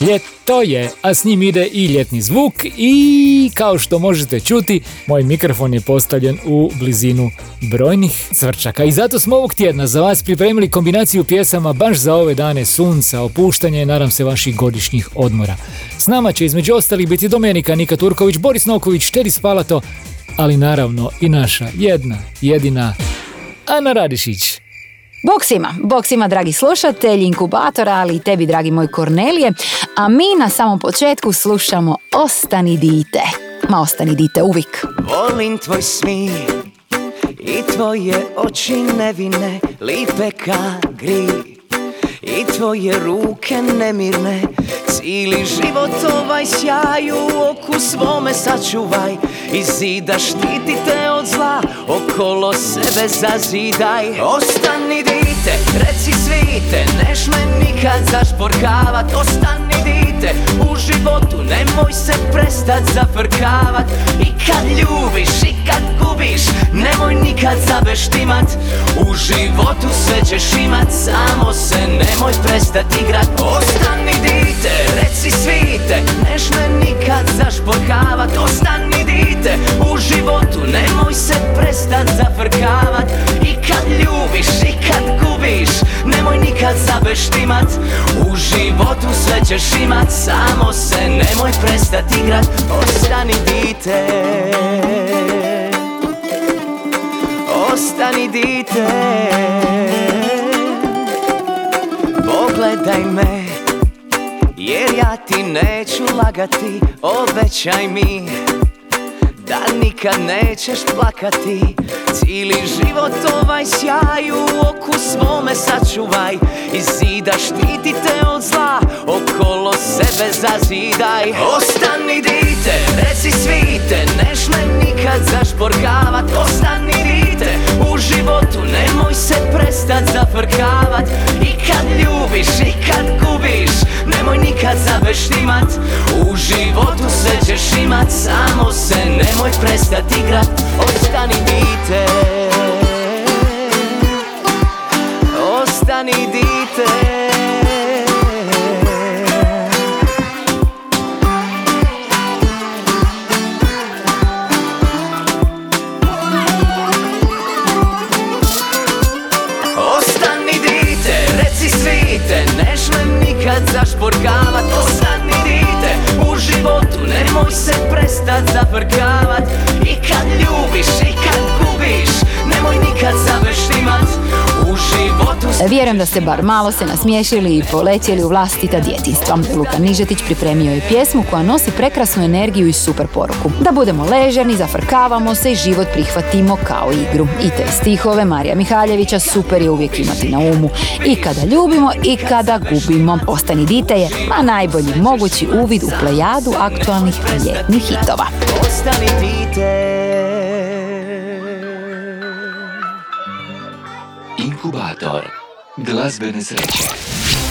Ljeto je, a s njim ide i ljetni zvuk i kao što možete čuti, moj mikrofon je postavljen u blizinu brojnih cvrčaka. I zato smo ovog tjedna za vas pripremili kombinaciju pjesama baš za ove dane sunca, opuštanje i nadam se vaših godišnjih odmora. S nama će između ostalih biti Domenika Nika Turković, Boris Noković, Teri Spalato, ali naravno i naša jedna, jedina Ana Radišić. Bog svima, bog svima dragi slušatelji, inkubatora, ali i tebi dragi moj Kornelije, a mi na samom početku slušamo Ostani dite. Ma ostani dite uvijek. Volim tvoj smih i tvoje oči nevine, lipe ka gri i tvoje ruke nemirne Cijeli život ovaj u oku svome sačuvaj. I zida štiti te od zla, okolo sebe zazidaj. Ostani dite, reci svite, neš me nikad zašporkavat. Ostani dite, u životu nemoj se prestat zafrkavat. I kad ljubiš i kad gubiš, nemoj nikad zabeštimat U životu sve ćeš imat, samo se nemoj prestat igrat. Ostani dite, reci svite, neš me nikad zašporkavat Ostani dite, u životu nemoj se prestat zafrkavat. I kad ljubiš i kad gubiš, nemoj nikad zabeštimat U životu sve ćeš imat, samo se nemoj prestat igrat. Ostani dite lagati Obećaj mi Da nikad nećeš plakati. Cijeli život ovaj sjaj u oku svome sačuvaj. I zida štiti te od zla Okolo sebe zazidaj. Ostani dite, reci svite Neš me nikad zašporkavat Ostani dite, u životu Nemoj se prestat zafrkavat I kad ljubiš i kad gubiš Nemoj nikad zabeštimat U životu sve ćeš imat Samo se nemoj prestat igrat. Ostani dite. Ostani dite se prestat zafrkavat I kad ljubiš Vjerujem da ste bar malo se nasmiješili i poletjeli u vlastita djetinstva. Luka Nižetić pripremio je pjesmu koja nosi prekrasnu energiju i super poruku. Da budemo ležerni, zafrkavamo se i život prihvatimo kao igru. I te stihove Marija Mihaljevića super je uvijek imati na umu. I kada ljubimo i kada gubimo. Ostani dite je ma najbolji mogući uvid u plejadu aktualnih ljetnih hitova. Ostani dite Inkubator glazbene sreće.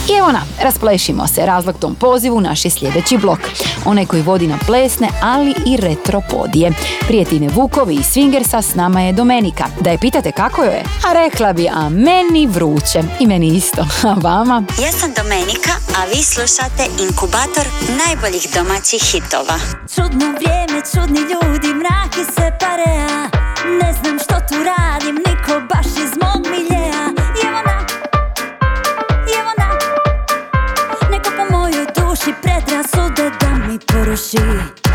I evo nam, rasplešimo se. Razlog tom pozivu naš je sljedeći blok. Onaj koji vodi na plesne, ali i retropodije. Prije Tine Vukovi i Swingersa s nama je Domenika. Da je pitate kako joj je? A rekla bi, a meni vruće. I meni isto. A vama? Ja sam Domenika, a vi slušate Inkubator najboljih domaćih hitova. Čudno vrijeme, čudni ljudi, mraki se parea Ne znam što tu radim, niko baš iz mog miljeja predrasude da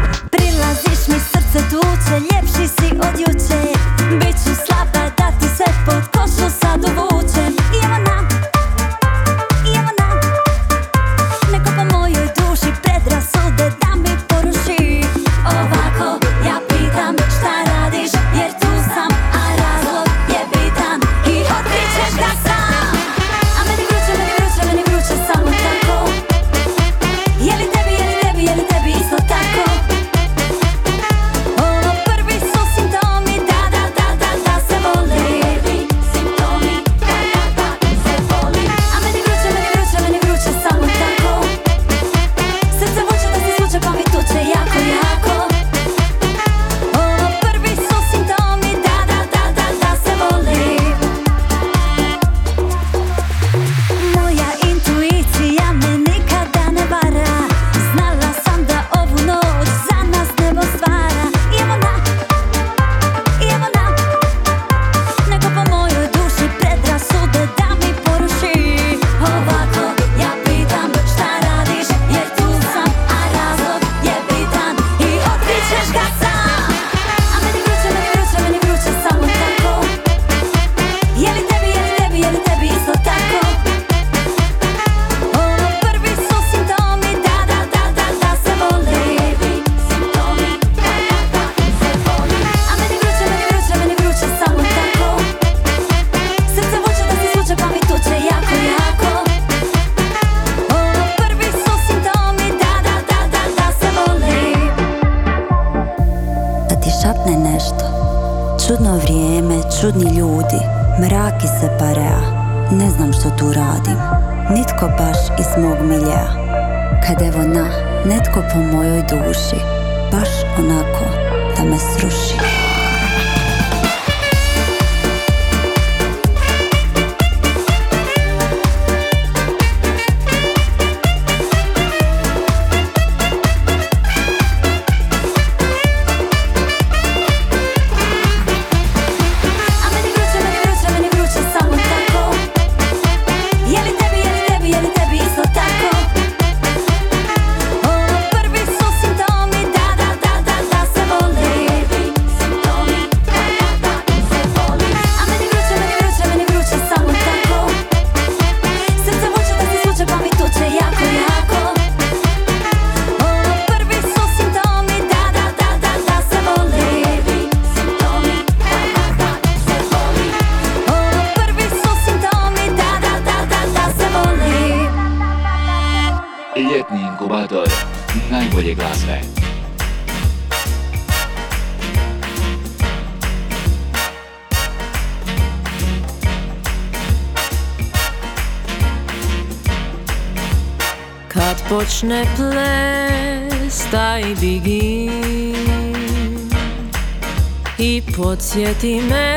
podsjeti me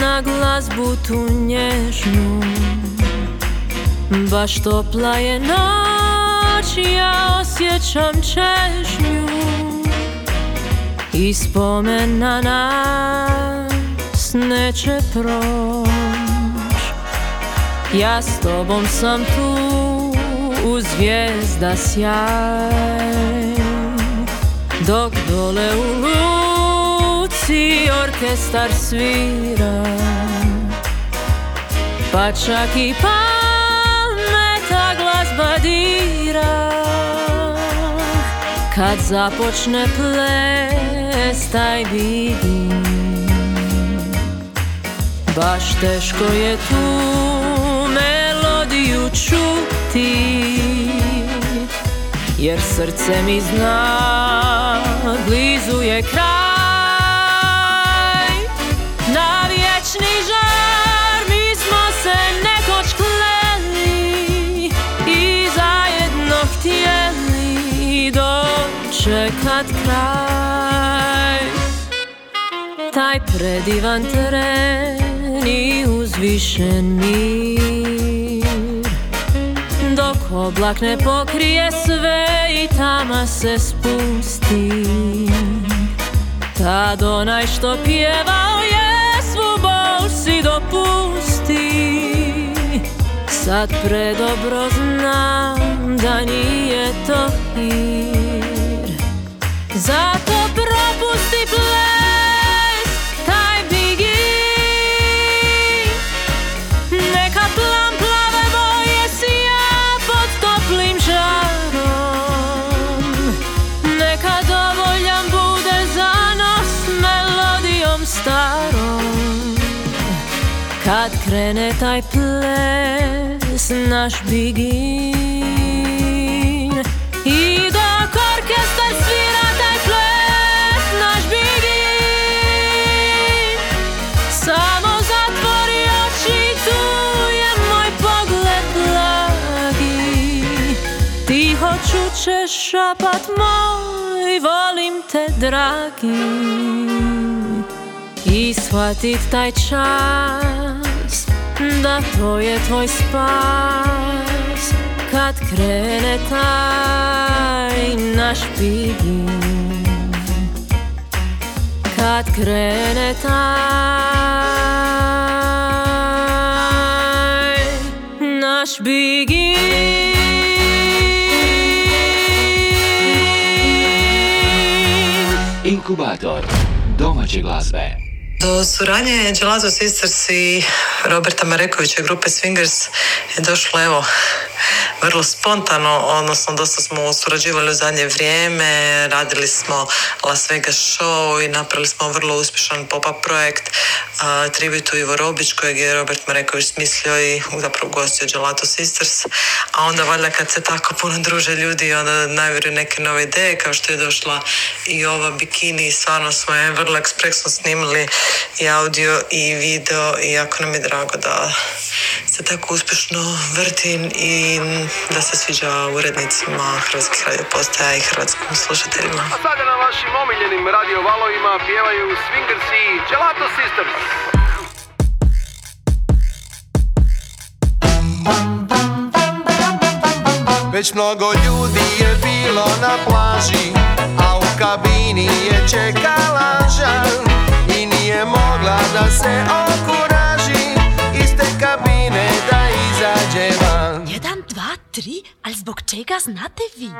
na glazbu tu nježnu. Baš topla je noć, ja osjećam čežnju. I spomena nas neće proć. Ja s tobom sam tu u zvijezda sjaj. Dok dole u luci orkestar svira Pa čak i pameta glazba dira. Kad započne ples taj vidim Baš teško je tu melodiju čuti Jer srce mi zna blizu je kraj dočekat kraj. Taj predivan teren i uzvišen mir. Dok oblak ne pokrije sve i tama se spusti. Tad onaj što pjevao je svu bol si dopusti. Sad predobro znam da nije to hir Zato propusti ples, taj bigi. Neka plam plave boje sija pod toplim žarom. Neka dovoljan bude zanos melodijom starom. Kad krene taj ples, naš bigin čućeš šapat moj, volim te dragi. I shvatit taj čas, da to je tvoj spas. Kad krene taj naš bigin Kad krene taj naš bigin Inkubator domaće glazbe. Do suradnje Gelato Sisters i Roberta Marekovića grupe Swingers je došlo evo vrlo spontano, odnosno dosta smo surađivali u zadnje vrijeme, radili smo Las Vegas show i napravili smo vrlo uspješan pop-up projekt uh, tributu Ivo Robić kojeg je Robert Mareković smislio i zapravo gostio Gelato Sisters, a onda valjda kad se tako puno druže ljudi onda najvjeruju neke nove ideje kao što je došla i ova bikini i stvarno smo je vrlo ekspresno snimili i audio i video i jako nam je drago da se tako uspješno vrti i da se sviđa urednicima Hrvatskih radio postaja i hrvatskim slušateljima. A sada na vašim omiljenim radio valovima pjevaju Swingers i Gelato Sisters. Već mnogo ljudi je bilo na plaži A u kabini je čekala žan I nije mogla da se okuraži tri, ali zbog čega znate vi?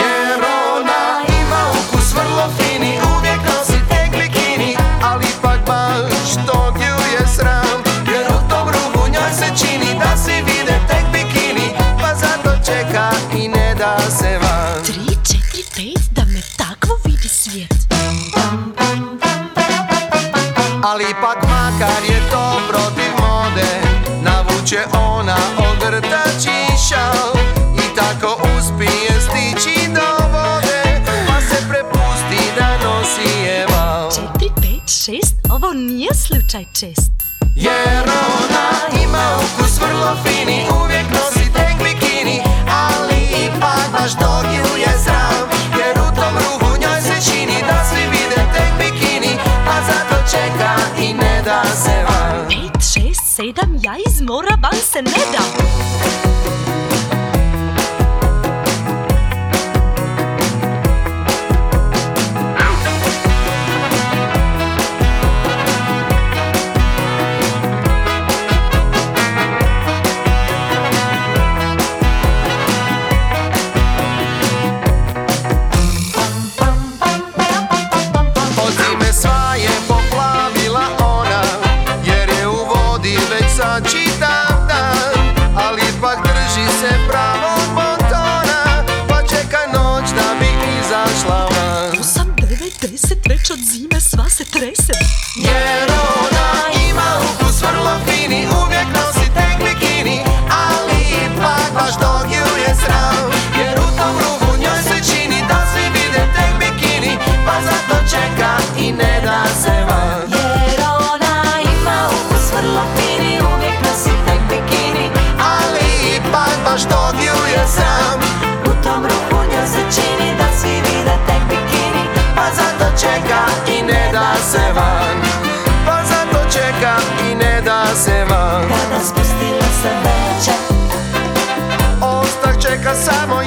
Jer ona ima ukus vrlo fini Uvijek nosi tek bikini Ali ipak baš tog ju je sram Jer u tom njoj se čini Da si vide tek bikini Pa zato čeka i ne da se van Tri, četiri, pet, da me takvo vidi svijet. Ali ipak makar je to protiv mode Navuče ona slučaj čest. Jer ona ima ukus vrlo fini Uvijek nosi tek bikini Ali ipak baš dok ju je sram Jer u tom ruhu njoj se čini Da svi vide tek bikini Pa zato čeka i ne da se van Pet, šest, sedam, ja iz mora van se ne dam. Ostak čeka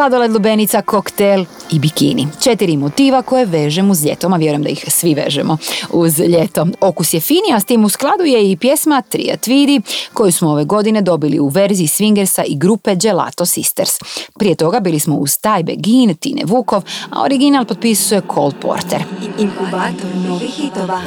Sladoled, lubenica, koktel i bikini. Četiri motiva koje vežem uz ljetom, a vjerujem da ih svi vežemo uz ljeto. Okus je fini, a s tim u skladu je i pjesma Triat Vidi, koju smo ove godine dobili u verziji Swingersa i grupe Gelato Sisters. Prije toga bili smo uz Taj Begin, Tine Vukov, a original potpisuje Cole Porter. Inkubator novih hitova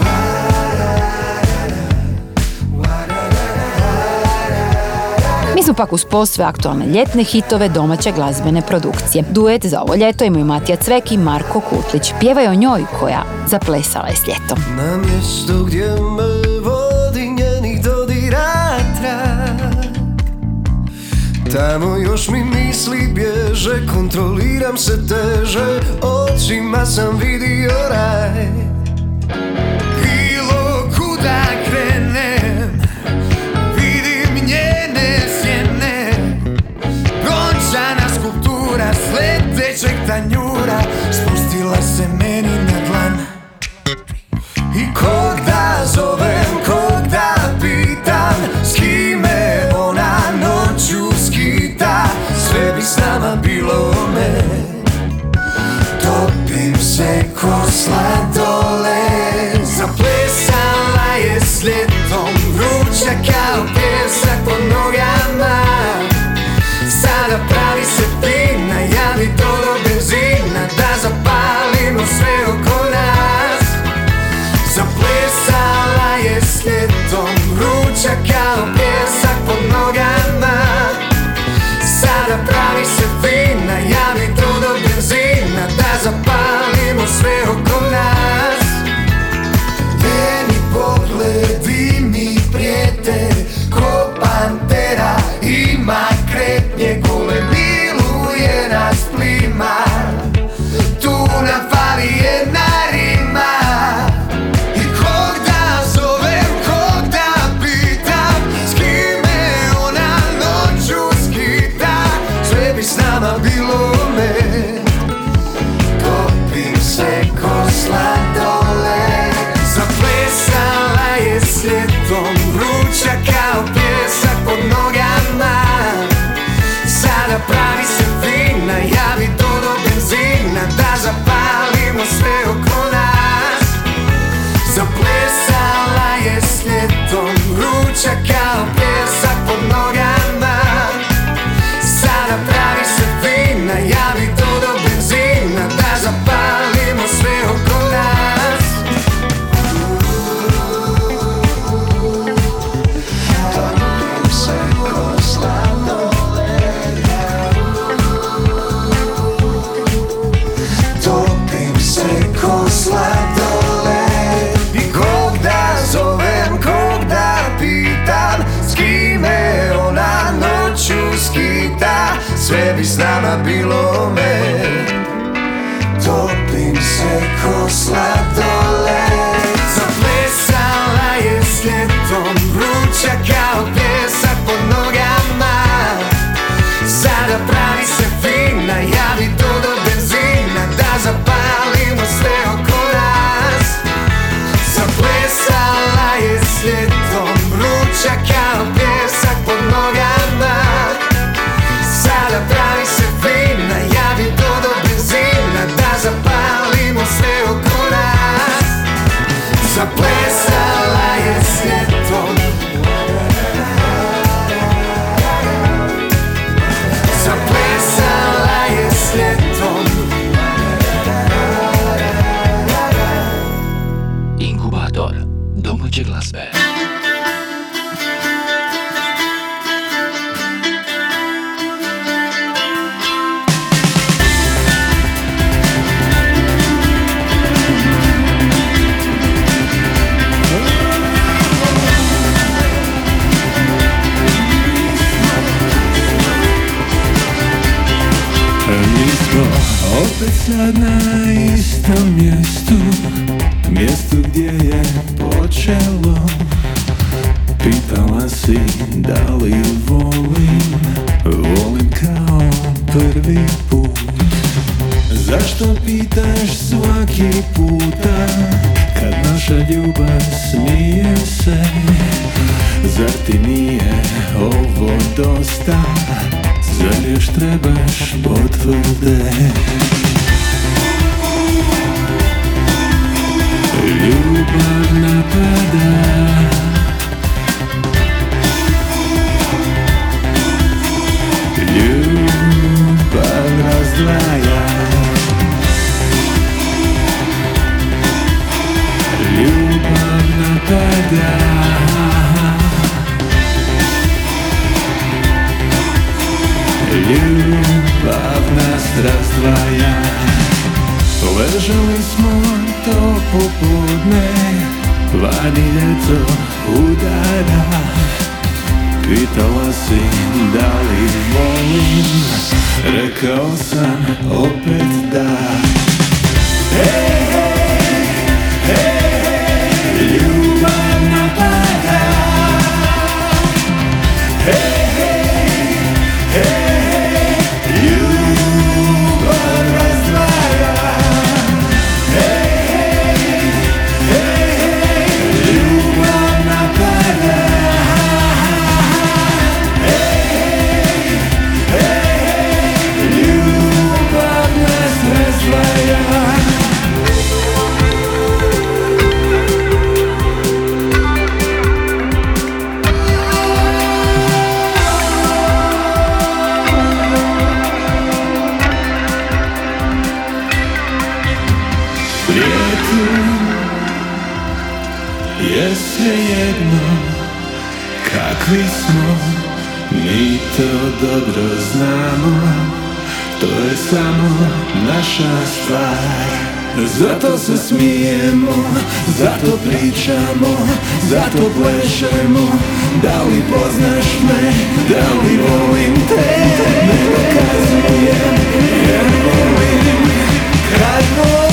Smo pak uz post sve aktualne ljetne hitove domaće glazbene produkcije. Duet za ovo ljeto imaju Matija Cvek i Marko Kutlić. Pjevaju o njoj koja zaplesala je s ljetom. Na mjestu gdje me vodi njenih dodira trag Tamo još mi misli bježe, kontroliram se teže Očima sam vidio raj tanjura Spustila se meni na dlan. I kog da zovem, kog da pitam S kime ona noću skita Sve bi s nama bilo me. Topim se ko opet sad na istom mjestu Mjestu gdje je počelo. Pitala si da li volim Volim kao prvi put. Zašto pitaš svaki puta Kad naša ljubav smije se? Zar ti nije ovo dosta? Zar još trebaš potvrde Ljubav napada Ljubav razdvaja Ljubav napada Ljubav nas razdvaja Ležali smo to popodne Vani ljeto udara Pitala si da li volim. Rekao sam opet da. Hej, smijemo, zato pričamo, zato plešemo. Da li poznaš me, da li volim te? Ne dokazujem jer volim. Kad volim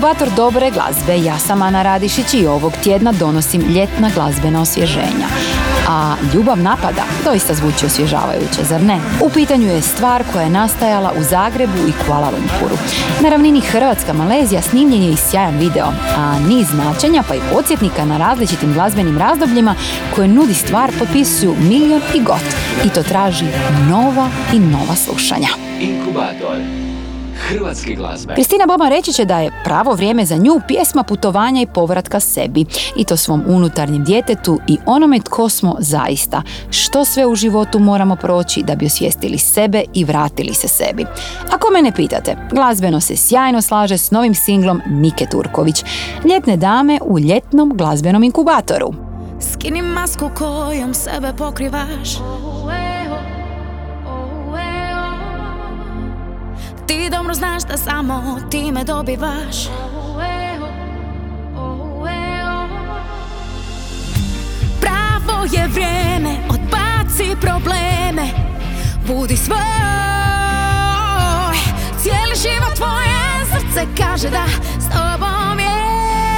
inkubator dobre glazbe. Ja sam Ana Radišić i ovog tjedna donosim ljetna glazbena osvježenja. A ljubav napada doista zvuči osvježavajuće, zar ne? U pitanju je stvar koja je nastajala u Zagrebu i Kuala Lumpuru. Na ravnini Hrvatska Malezija snimljen je i sjajan video, a niz značenja pa i podsjetnika na različitim glazbenim razdobljima koje nudi stvar potpisuju milion i got. I to traži nova i nova slušanja. Inkubator hrvatske glazbe. Kristina Boban reći će da je pravo vrijeme za nju pjesma putovanja i povratka sebi. I to svom unutarnjem djetetu i onome tko smo zaista. Što sve u životu moramo proći da bi osvijestili sebe i vratili se sebi. Ako mene pitate, glazbeno se sjajno slaže s novim singlom Nike Turković. Ljetne dame u ljetnom glazbenom inkubatoru. Skini masku kojom sebe pokrivaš Ti dobro znaš da samo time dobivaš. Pravo je vrijeme, odbaci probleme. Budi svoj Cijeli život tvoje srce kaže da s tobom je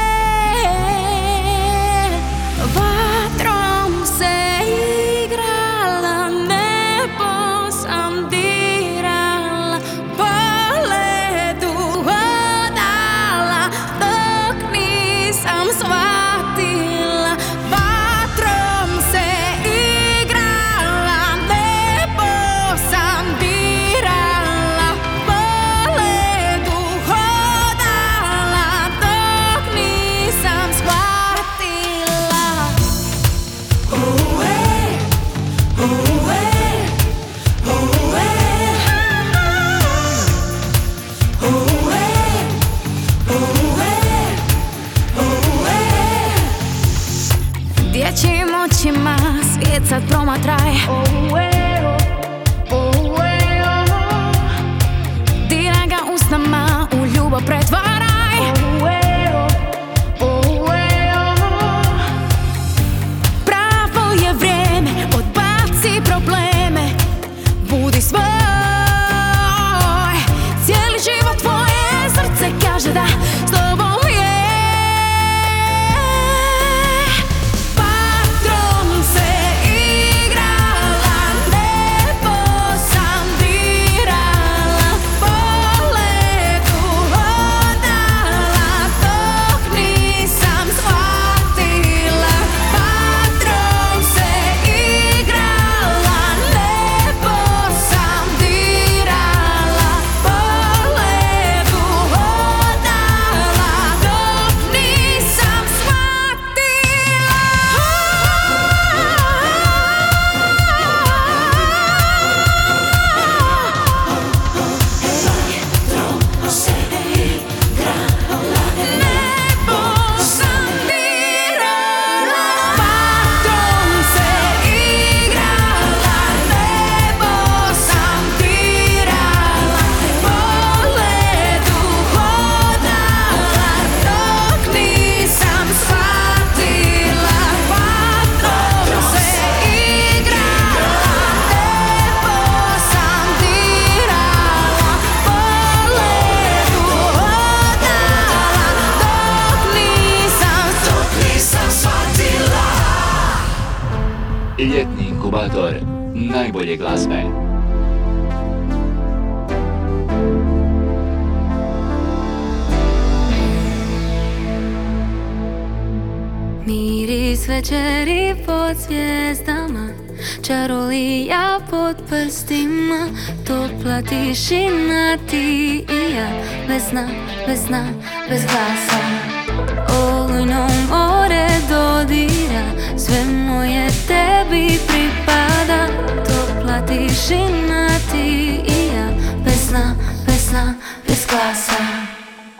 zvijezdama Čarolija pod prstima Topla tišina ti i ja Bez sna, bez sna, bez glasa. Olujno more dodira Sve moje tebi pripada Topla tišina ti i ja Bez sna, bez sna, bez glasa.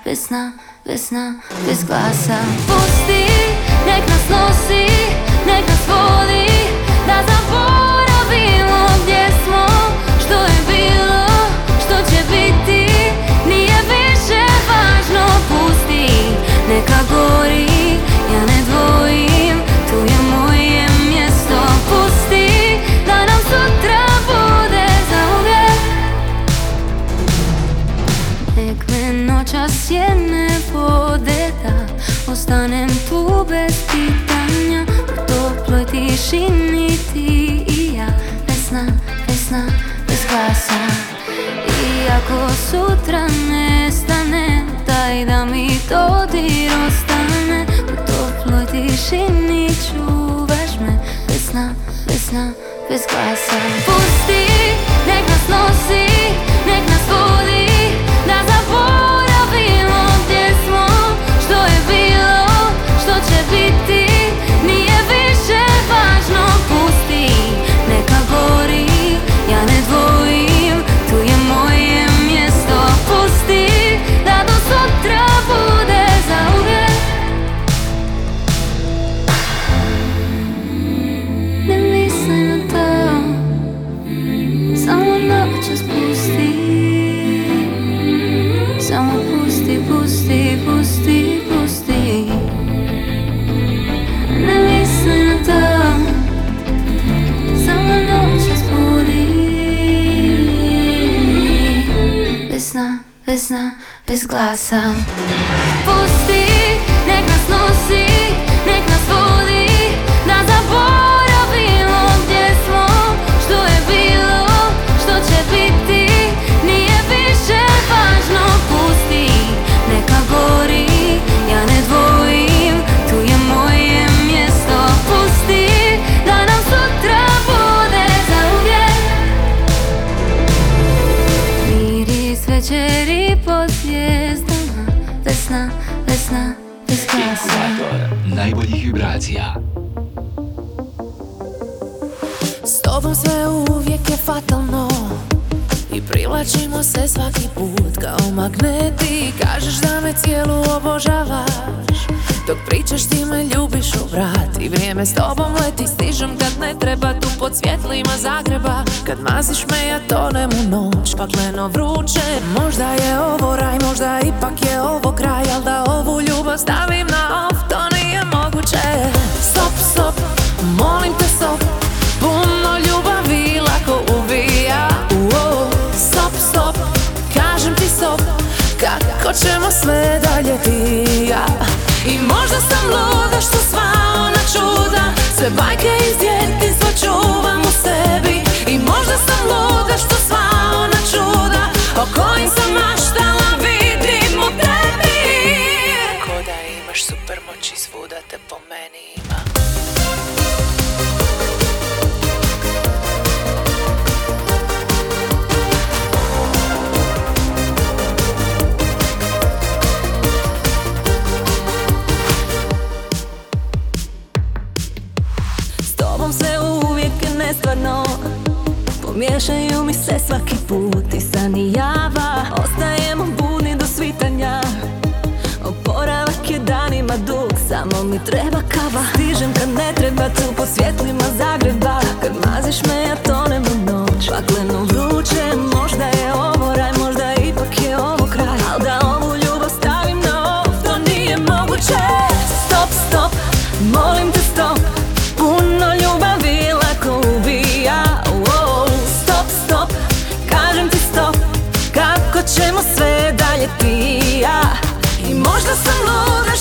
Bez sna, bez sna, bez glasa. Pusti, nek nas nosi, nek nas vodi Da zaboravimo gdje smo Što je bilo, što će biti. Nije više važno, pusti. Neka gori, ja ne dvojim Tu je moje mjesto. Pusti, da nam sutra bude zauvijek. Nek me noćas sjene vode da Ostanem tu bez tišini ti i ja Bez sna, bez sna, bez glasa. I ako sutra nestane Daj da mi dodir ostane. U toploj tišini čuvaš me Bez sna, bez glasa. Bez Inkubator najboljih vibracija. S tobom sve uvijek je fatalno I privlačimo se svaki put kao magneti. Kažeš da me cijelu obožavaš. Dok pričaš ti me ljubiš u vrat. I vrijeme s tobom leti Stižem kad ne treba tu pod svjetlima Zagreba. Kad maziš me ja tonem u noć Pakleno vruće. Možda je ovo raj, možda ipak je ovo kraj Al da ovu ljubav stavim na off To nije moguće. Stop, stop, molim te stop ćemo sve dalje ti i ja. I možda sam luda što sva ona čuda. Sve bajke iz djetinstva čuvam u sebi. I možda sam luda što sva ona čuda. O kojim sam Pomiješaju mi se svaki put i san i java Ostajemo budni do svitanja. Oporavak je danima dug, samo mi treba kava. Stižem kad ne treba tu po svjetlima Zagreba. Kad maziš me ja tonem u noć. Pakleno vruće, ti i ja I možda sam luda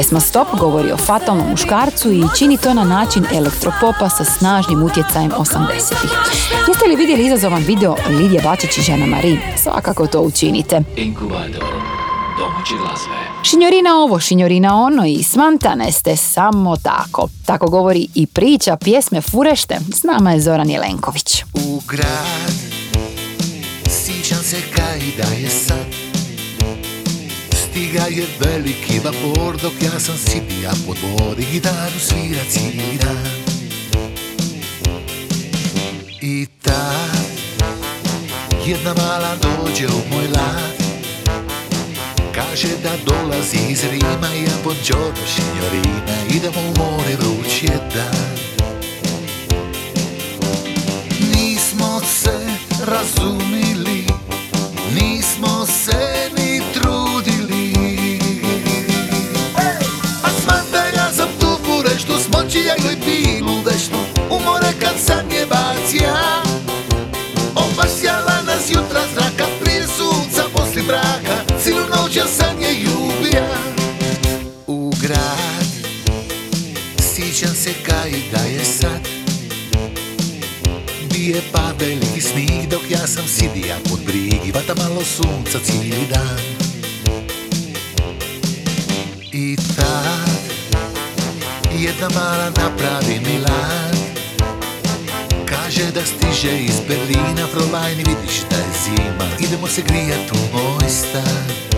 Pjesma Stop govori o fatalnom muškarcu i čini to na način elektropopa sa snažnim utjecajem 80-ih. Jeste li vidjeli izazovan video Lidije Bačić i Žana Marin? Svakako to učinite. Šinjorina ovo, šinjorina ono i smantane ste samo tako. Tako govori i priča pjesme Furešte. S nama je Zoran Jelenković. U grad Sjećam se kaj da je sad Stiga je veliki vapor dok ja sam siti Ja po dvori gitaru svira cijeli I ta jedna mala dođe u moj lan. Kaže da dolazi iz Rima Ja po Đorno signorina Idemo u more vruć je dan. Nismo se razumili sam sidija pod brigi, vata malo sunca cijeli dan. I tad jedna mala napravi Milan. Kaže da stiže iz Berlina, prolajni vidiš da je zima. Idemo se grijat u moj stan.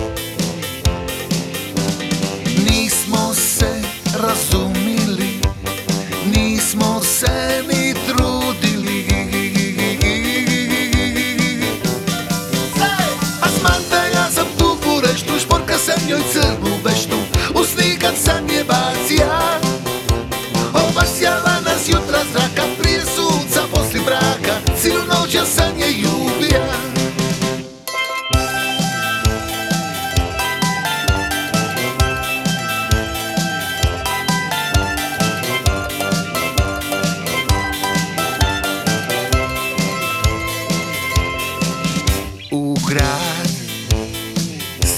grad.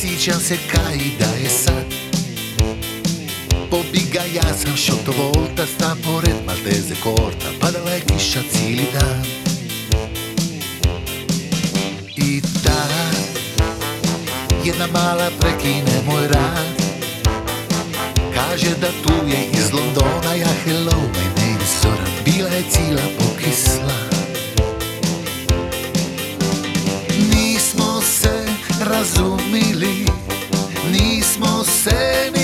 Sjećam se kaj da je sad. Pobiga ja sam šotovolta Sta pored Malteze korta Padala je kiša cijeli dan. I ta Jedna mala prekine moj rad. Kaže da tu je iz Londona Ja hello, my name is Zoran. Bila je cijela pokisla. razumili Nismo se ni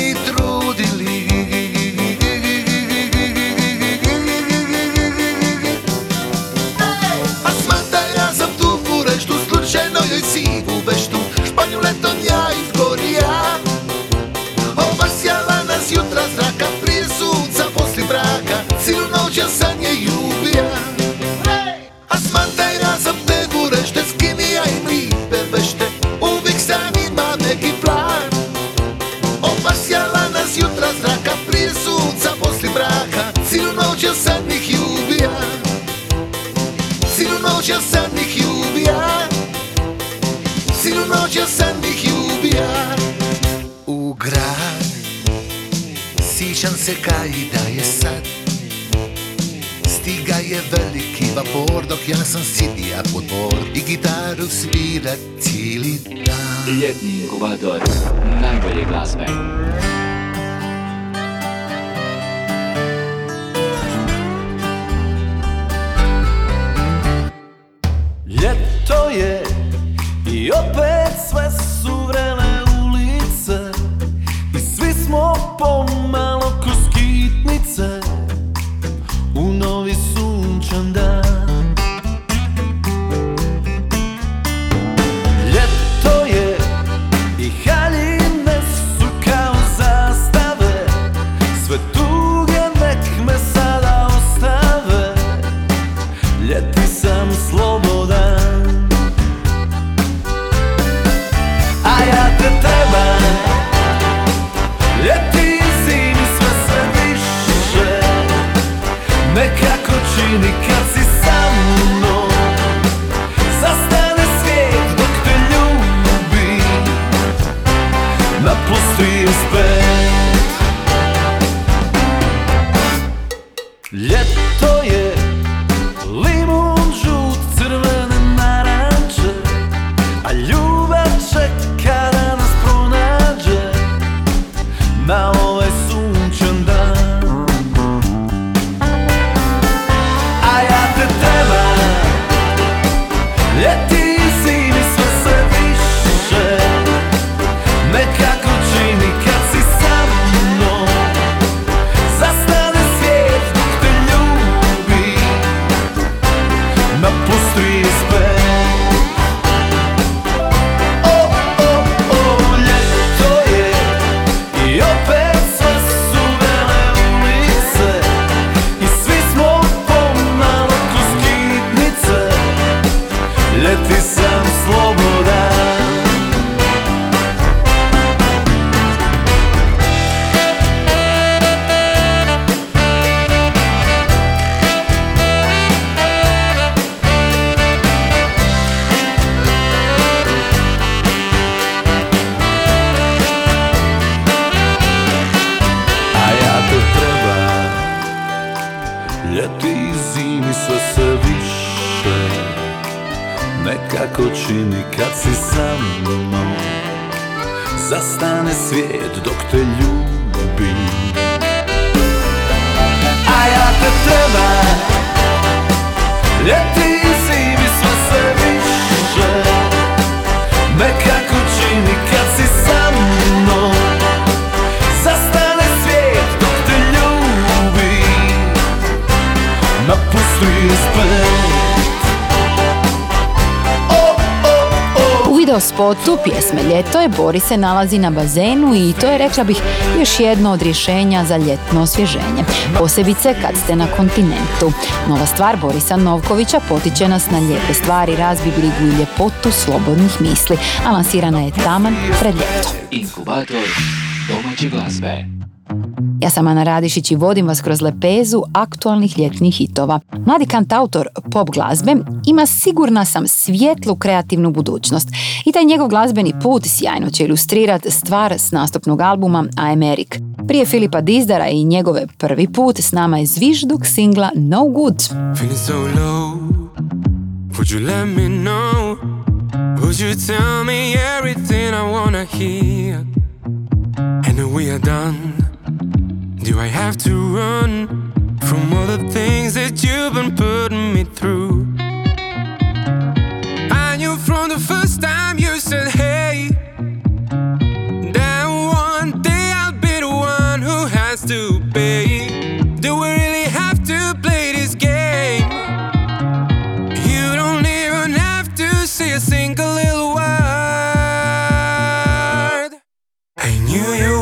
Let spotu pjesme Ljeto je Boris se nalazi na bazenu i to je, rekla bih, još jedno od rješenja za ljetno osvježenje. Posebice kad ste na kontinentu. Nova stvar Borisa Novkovića potiče nas na lijepe stvari, razbi brigu i ljepotu slobodnih misli, a lansirana je taman pred ljeto. Inkubator domaće glazbe. Ja sam Ana Radišić i vodim vas kroz lepezu aktualnih ljetnih hitova. Mladi kantautor pop glazbe ima sigurna sam svjetlu kreativnu budućnost i taj njegov glazbeni put sjajno će ilustrirati stvar s nastupnog albuma I Am Eric. Prije Filipa Dizdara i njegove prvi put s nama je zvižduk singla No Good. So low. Would you let me know? Would you tell me everything I wanna hear? And we are done. Do I have to run from all the things that you've been putting me through? I knew from the first time you said, hey, that one day I'll be the one who has to pay. Do we really have to play this game? You don't even have to say a single little word. I knew you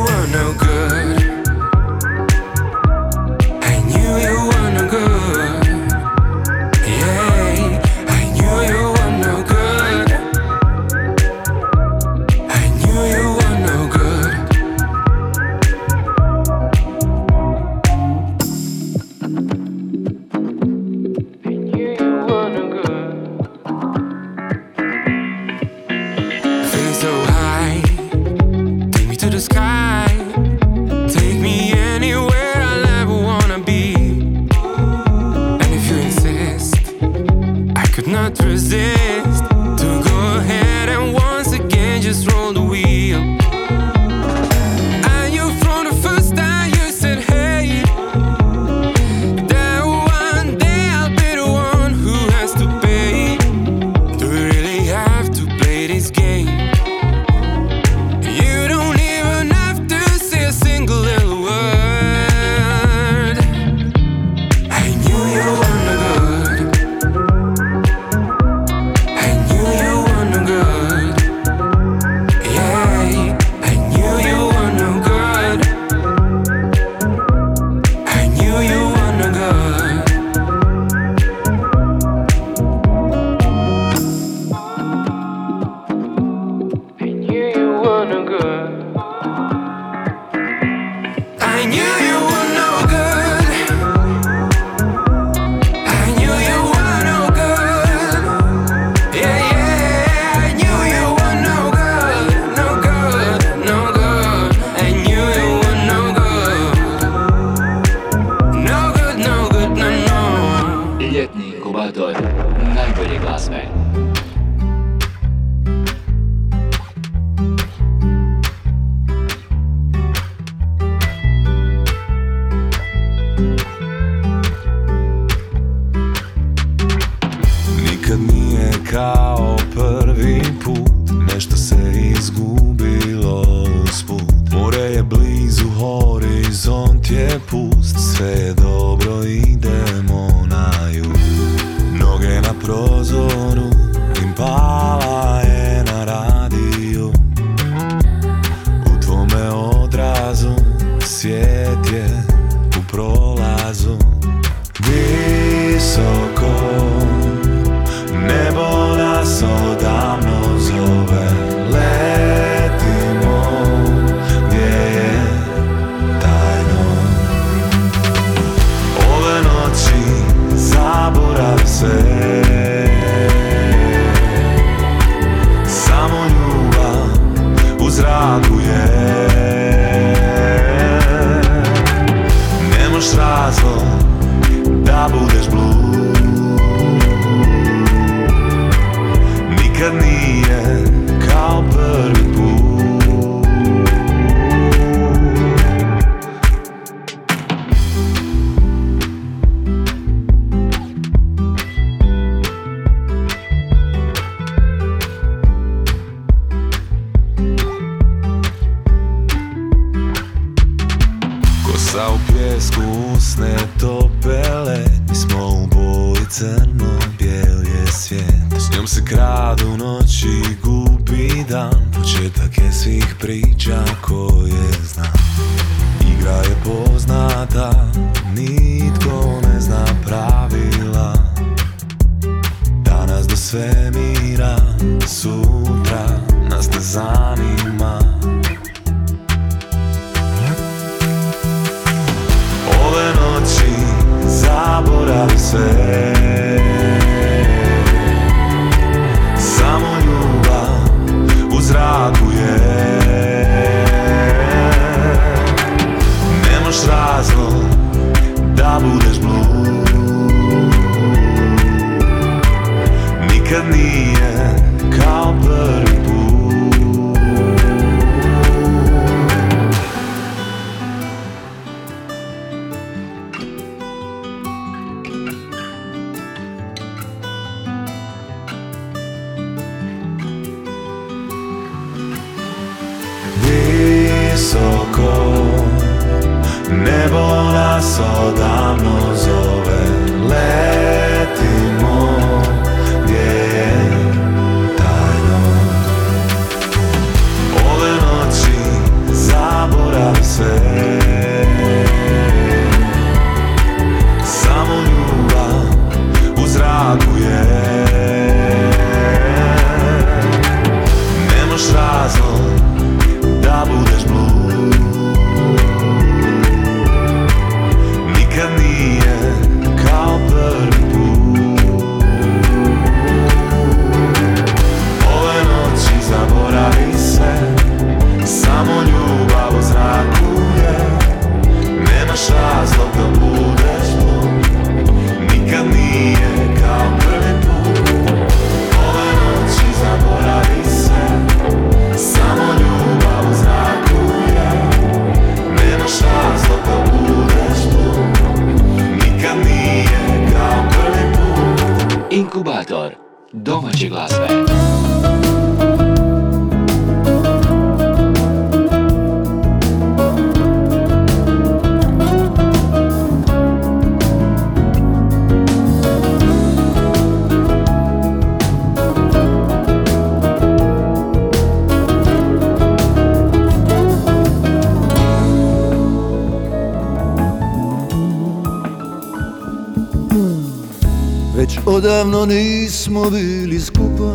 odavno nismo bili skupa.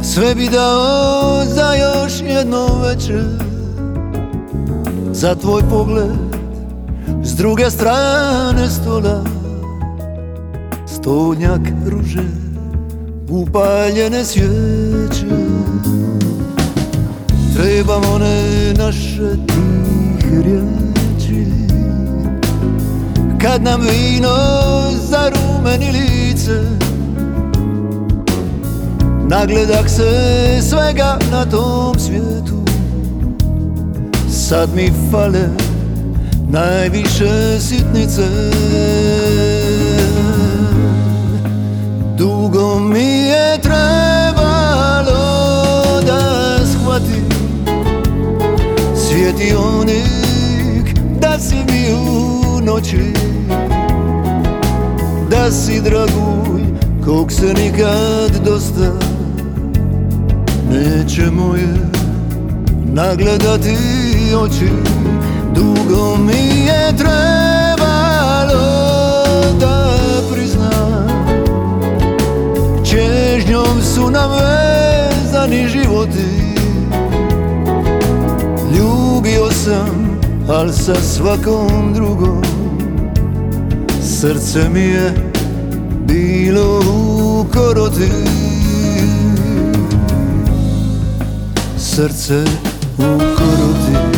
A sve bi dao za još jedno večer Za tvoj pogled s druge strane stola. Stolnjak ruže, upaljene svijeće. Trebam one naše tihe riječi kad nam vino zarumeni lice Nagledak se svega na tom svijetu. Sad mi fale najviše sitnice. Dugo mi je trebalo da shvatim Svjetionik da si mi u noći Si draguj kog se nikad dosta Neće moje nagledati oči. Dugo mi je trebalo da priznam Čežnjom su nam vezani životi. Ljubio sam, al sa svakom drugom Srce mi je bilo u koroti. Srce u koroti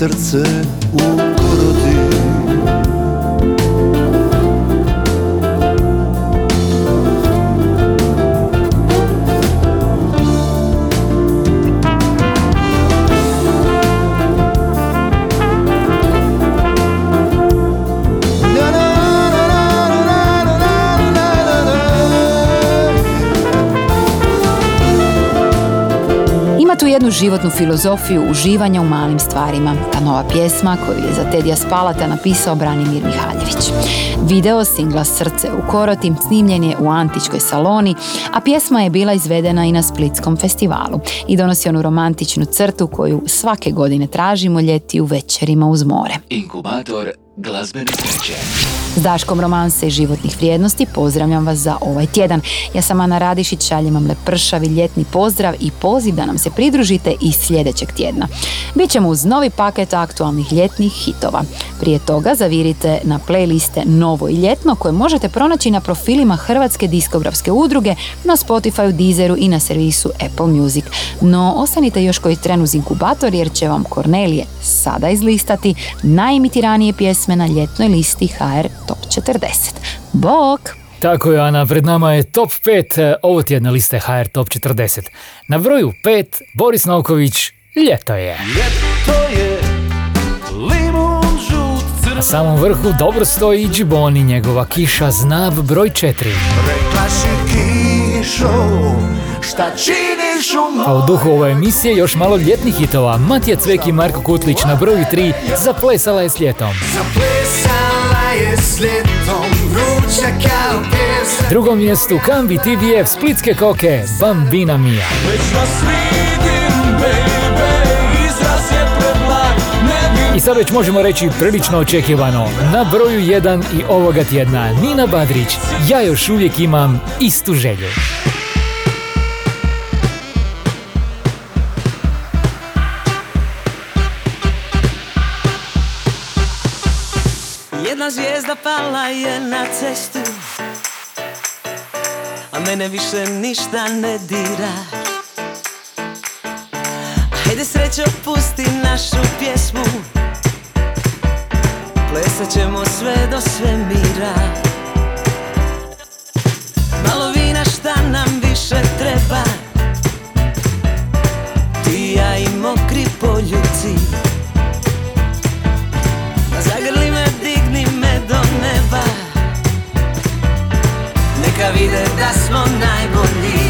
Srce u jednu životnu filozofiju uživanja u malim stvarima. Ta nova pjesma koju je za Tedija Spalata napisao Branimir Mihaljević. Video singla Srce u Korotim snimljen je u Antičkoj saloni, a pjesma je bila izvedena i na Splitskom festivalu i donosi onu romantičnu crtu koju svake godine tražimo ljeti u večerima uz more. Inkubator glazbene sreće. Daškom romanse i životnih vrijednosti pozdravljam vas za ovaj tjedan. Ja sam Ana Radišić, šaljem vam lepršavi ljetni pozdrav i poziv da nam se pridružite i sljedećeg tjedna. Bićemo uz novi paket aktualnih ljetnih hitova. Prije toga zavirite na playliste Novo i ljetno koje možete pronaći na profilima Hrvatske diskografske udruge, na Spotifyu, Deezeru i na servisu Apple Music. No, ostanite još koji tren uz inkubator jer će vam Kornelije sada izlistati najimitiranije pjesme na ljetnoj listi HR 40. Bok! Tako je, Ana, pred nama je top 5 ovo tjedna liste HR Top 40. Na broju 5, Boris Novković, ljeto je. To je limun žut Na samom vrhu dobro stoji i Džiboni, njegova kiša Znab broj 4. Rekla si kišo, šta činiš u A u duhu ove emisije još malo ljetnih hitova. Matija Cvek i Marko Kutlić na broju 3 zaplesala je s ljetom. Zaplesala vruća kao Drugom mjestu Kambi TVF Splitske koke Bambina Mia. Već vas vidim, baby Izraz je preblag, ne bi I sad već možemo reći prilično očekivano. Na broju 1 i ovoga tjedna Nina Badrić. Ja još uvijek imam istu želju. Zvijezda pala je na cestu A mene više ništa ne dira. Hajde srećo pusti našu pjesmu Plesat ćemo sve do svemira. Malo vina šta nam više treba Ti ja i mokri poljuci Neka vide da smo najbolji